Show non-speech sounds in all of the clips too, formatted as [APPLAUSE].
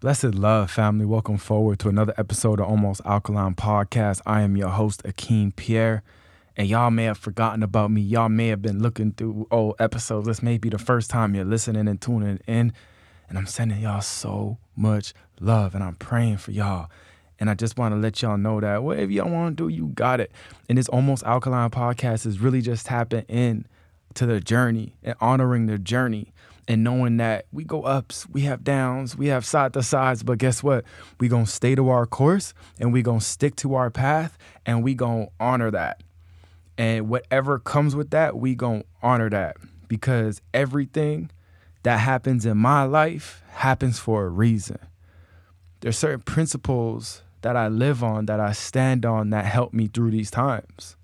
Blessed love, family. Welcome forward to another episode of Almost Alkaline Podcast. I am your host, Akeem Pierre. And y'all may have forgotten about me. Y'all may have been looking through old episodes. This may be the first time you're listening and tuning in. And I'm sending y'all so much love and I'm praying for y'all. And I just want to let y'all know that whatever y'all want to do, you got it. And this Almost Alkaline Podcast is really just tapping in to the journey and honoring the journey and knowing that we go ups, we have downs, we have side to sides, but guess what? We gonna stay to our course and we gonna stick to our path and we gonna honor that. And whatever comes with that, we gonna honor that because everything that happens in my life happens for a reason. There's certain principles that I live on, that I stand on, that help me through these times.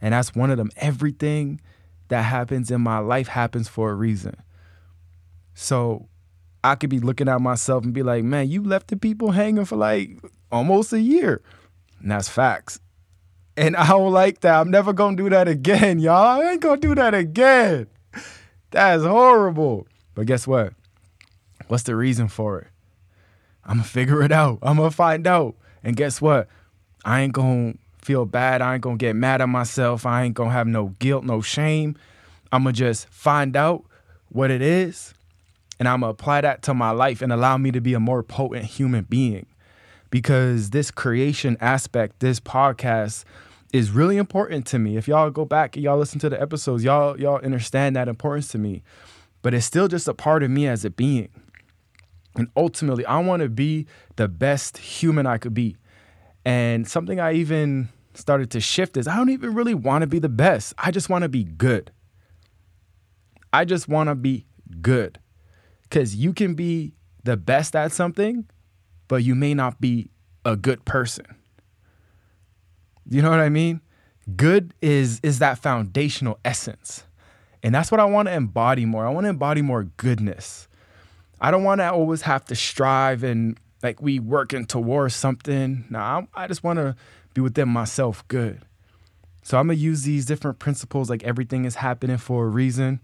And that's one of them. Everything that happens in my life happens for a reason. So I could be looking at myself and be like, man, you left the people hanging for like almost a year. And that's facts. And I don't like that. I'm never gonna do that again, [LAUGHS] y'all. I ain't gonna do that again. That is horrible. But guess what? What's the reason for it? I'm gonna figure it out. I'm gonna find out. And guess what? I ain't gonna feel bad. I ain't gonna get mad at myself. I ain't gonna have no guilt, no shame. I'm gonna just find out what it is and I'm gonna apply that to my life and allow me to be a more potent human being. Because this creation aspect, this podcast is really important to me. If y'all go back and y'all listen to the episodes, y'all y'all understand that importance to me. But it's still just a part of me as a being. And ultimately, I want to be the best human I could be. And something I even started to shift is I don't even really want to be the best. I just want to be good. I just want to be good. Because you can be the best at something, but you may not be a good person. You know what I mean? Good is is that foundational essence. And that's what I want to embody more. I want to embody more goodness. I don't want to always have to strive and like we working towards something. Nah, I just want to be within myself good. So I'm gonna use these different principles like everything is happening for a reason.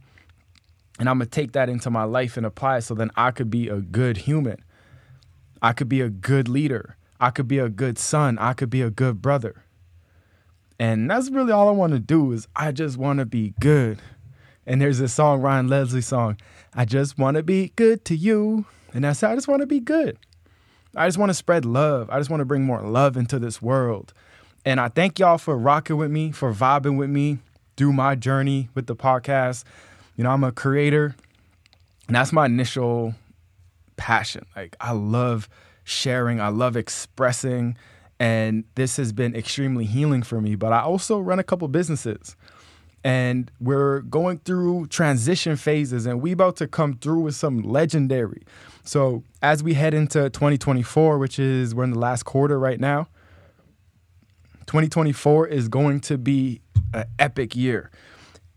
And I'm gonna take that into my life and apply it so then I could be a good human. I could be a good leader. I could be a good son. I could be a good brother. And that's really all I want to do is I just want to be good. And there's this song, Ryan Leslie song, I just want to be good to you. And that's I just want to be good. I just want to spread love. I just want to bring more love into this world. And I thank y'all for rocking with me, for vibing with me through my journey with the podcast. You know, I'm a creator, and that's my initial passion. Like, I love sharing, I love expressing, and this has been extremely healing for me. But I also run a couple businesses, and we're going through transition phases, and we about to come through with some legendary. So, as we head into 2024, which is we're in the last quarter right now, 2024 is going to be an epic year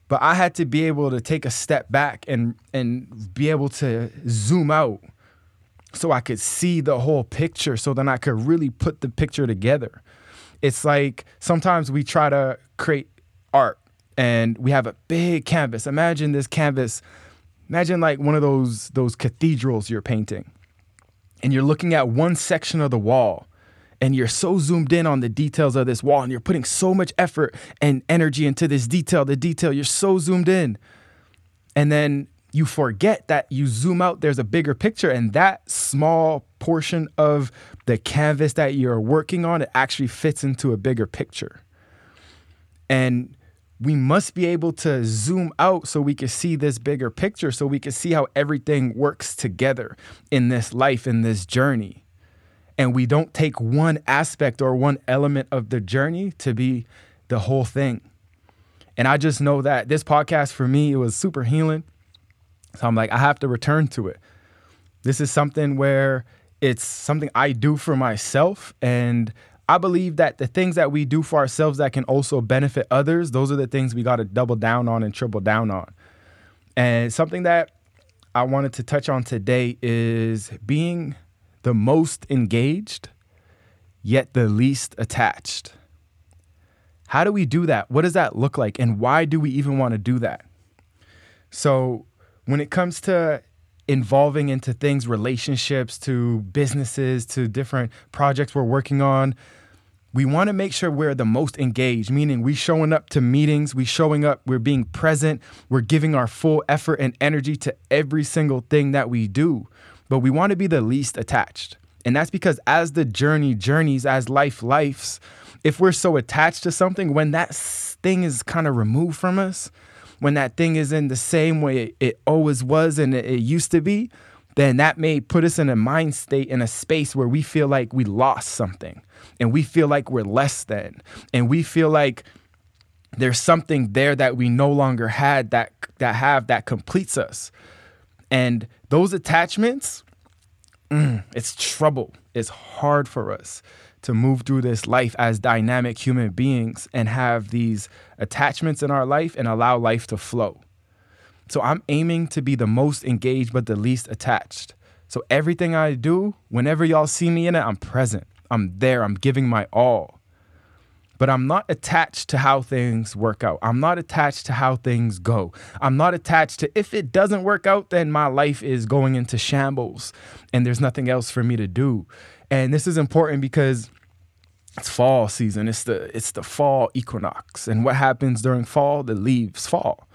but I had to be able to take a step back and and be able to zoom out so I could see the whole picture so then I could really put the picture together. It's like sometimes we try to create art and we have a big canvas. Imagine this canvas. Imagine like one of those those cathedrals you're painting. And you're looking at one section of the wall and you're so zoomed in on the details of this wall and you're putting so much effort and energy into this detail, the detail, you're so zoomed in. And then you forget that you zoom out, there's a bigger picture, and that small portion of the canvas that you're working on, it actually fits into a bigger picture. And we must be able to zoom out so we can see this bigger picture, so we can see how everything works together in this life, in this journey and we don't take one aspect or one element of the journey to be the whole thing. And I just know that this podcast for me, it was super healing. So I'm like, I have to return to it. This is something where it's something I do for myself. And I believe that the things that we do for ourselves that can also benefit others, those are the things we got to double down on and triple down on. And something that I wanted to touch on today is being the most engaged, yet the least attached. How do we do that? What does that look like? And why do we even want to do that? So, when it comes to involving into things, relationships, to businesses, to different projects we're working on, we want to make sure we're the most engaged, meaning we showing up to meetings, we showing up, we're being present, we're giving our full effort and energy to every single thing that we do. But we want to be the least attached. And that's because as the journey journeys, as life lifes, if we're so attached to something, when that thing is kind of removed from us, when that thing is in the same way it always was and it used to be, then that may put us in a mind state, in a space where we feel like we lost something and we feel like we're less than and we feel like there's something there that we no longer had that that have that completes us and those attachments mm, it's trouble. It's hard for us to move through this life as dynamic human beings and have these attachments in our life and allow life to flow. So i'm aiming to be the most engaged but the least attached. So everything i do whenever y'all see me in it i'm present. I'm there, I'm giving my all. But I'm not attached to how things work out. I'm not attached to how things go. I'm not attached to if it doesn't work out, then my life is going into shambles and there's nothing else for me to do. And this is important because it's fall season. It's the it's the fall equinox. And what happens during fall? The leaves fall.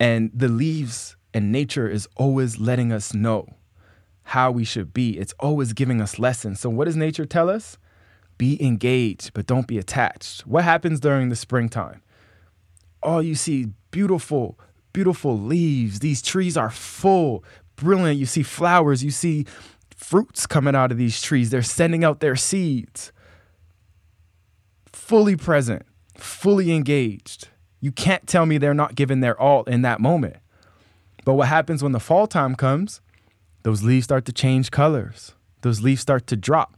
And the leaves and nature is always letting us know how we should be. It's always giving us lessons. So, what does nature tell us? Be engaged, but don't be attached. What happens during the springtime? Oh, you see beautiful, beautiful leaves. These trees are full, brilliant. You see flowers, you see fruits coming out of these trees. They're sending out their seeds. Fully present, fully engaged. You can't tell me they're not giving their all in that moment. But what happens when the fall time comes? those leaves start to change colors. Those leaves start to drop.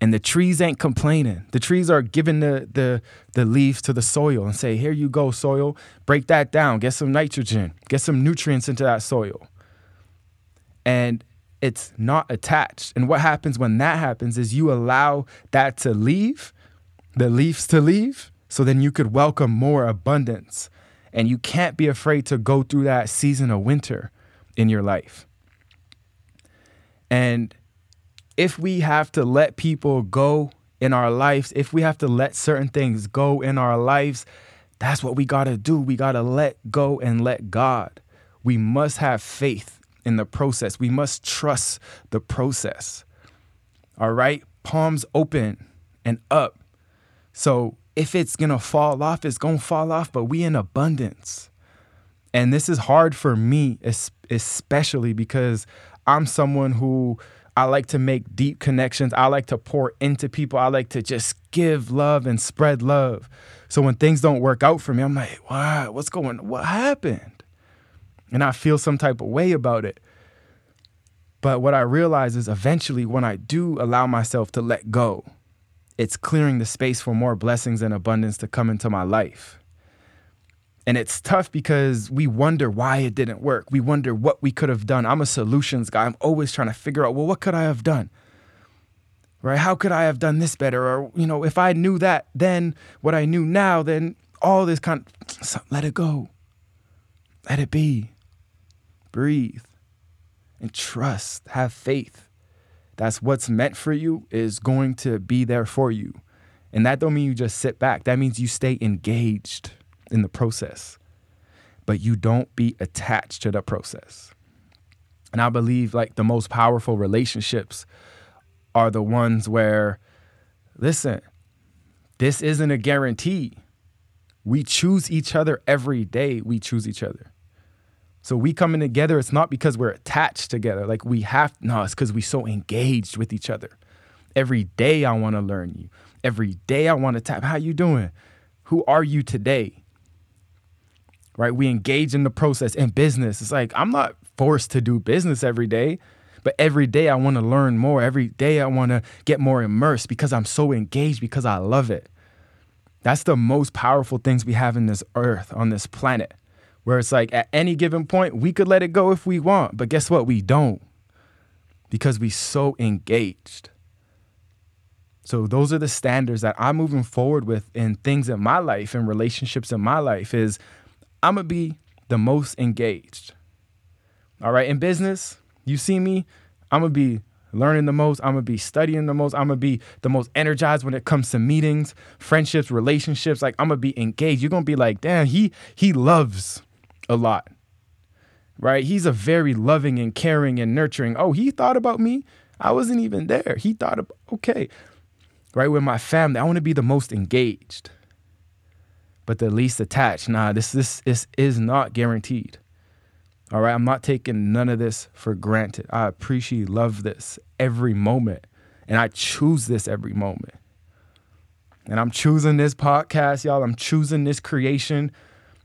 And the trees ain't complaining. The trees are giving the, the, the leaves to the soil and say, Here you go, soil. Break that down. Get some nitrogen. Get some nutrients into that soil. And it's not attached. And what happens when that happens is you allow that to leave, the leaves to leave, so then you could welcome more abundance. And you can't be afraid to go through that season of winter in your life. And if we have to let people go in our lives, if we have to let certain things go in our lives, that's what we got to do. We got to let go and let God. We must have faith in the process. We must trust the process. All right? Palms open and up. So if it's going to fall off, it's going to fall off, but we in abundance. And this is hard for me, especially because I'm someone who I like to make deep connections. I like to pour into people. I like to just give love and spread love. So when things don't work out for me, I'm like, wow, what's going what happened? And I feel some type of way about it. But what I realize is eventually when I do allow myself to let go, it's clearing the space for more blessings and abundance to come into my life. And it's tough because we wonder why it didn't work. We wonder what we could have done. I'm a solutions guy. I'm always trying to figure out, well, what could I have done? Right? How could I have done this better? Or, you know, if I knew that then, what I knew now, then all this kind [SNIFFS] of, let it go. Let it be. Breathe and trust. Have faith. That's what's meant for you is going to be there for you. And that don't mean you just sit back. That means you stay engaged in the process, but you don't be attached to the process. And I believe like the most powerful relationships are the ones where, listen, this isn't a guarantee. We choose each other every day. We choose each other. So we coming together, it's not because we're attached together. Like we have, no, it's because we so engaged with each other. Every day I want to learn you. Every day I want to tap. How you doing? Who are you today? Right? We engage in the process in business. It's like I'm not forced to do business every day, but every day I want to learn more. Every day I want to get more immersed because I'm so engaged because I love it. That's the most powerful things we have in this earth, on this planet, where it's like at any given point, we could let it go if we want, but guess what? We don't because we're so engaged. So those are the standards that I'm moving forward with in things in my life and relationships in my life is I'm to be the most engaged. All right. In business, you see me, I'm to be learning the most. I'm to be studying the most. I'm to be the most energized when it comes to meetings, friendships, relationships. Like I'm to be engaged. You're to be like, damn, he, he loves a lot. Right. He's a very loving and caring and nurturing. Oh, he thought about me. I wasn't even there. He thought, okay. Right. With my family, I want to be the most engaged but the least attached. Nah, this this is is not guaranteed. All right, I'm not taking none of this for granted. I appreciate love this every moment, and I choose this every moment. And I'm choosing this podcast, y'all. I'm choosing this creation.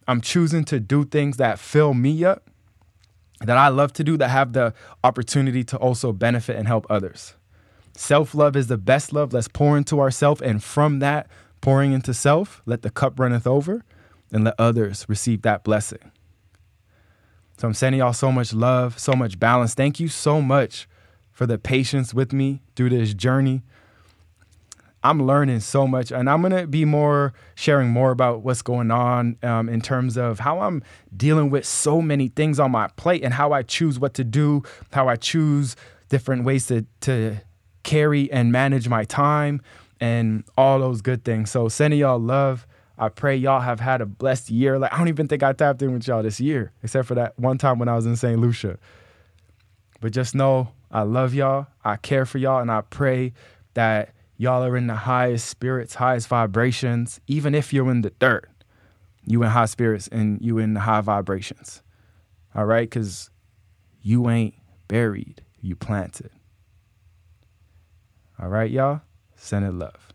I'm choosing to do things that fill me up, that I love to do, that have the opportunity to also benefit and help others. Self love is the best love. Let's pour into ourselves, and from that, pouring into self, let the cup runneth over, and let others receive that blessing. So I'm sending y'all so much love, so much balance. Thank you so much for the patience with me through this journey. I'm learning so much, and I'm gonna be more sharing more about what's going on um, in terms of how I'm dealing with so many things on my plate and how I choose what to do, how I choose different ways to to carry and manage my time, and all those good things. So sending y'all love. I pray y'all have had a blessed year. Like I don't even think I tapped in with y'all this year, except for that one time when I was in St. Lucia. But just know I love y'all. I care for y'all, and I pray that y'all are in the highest spirits, highest vibrations. Even if you're in the dirt, you in high spirits and you in high vibrations. All right, because you ain't buried, you planted. All right, y'all. Send it love.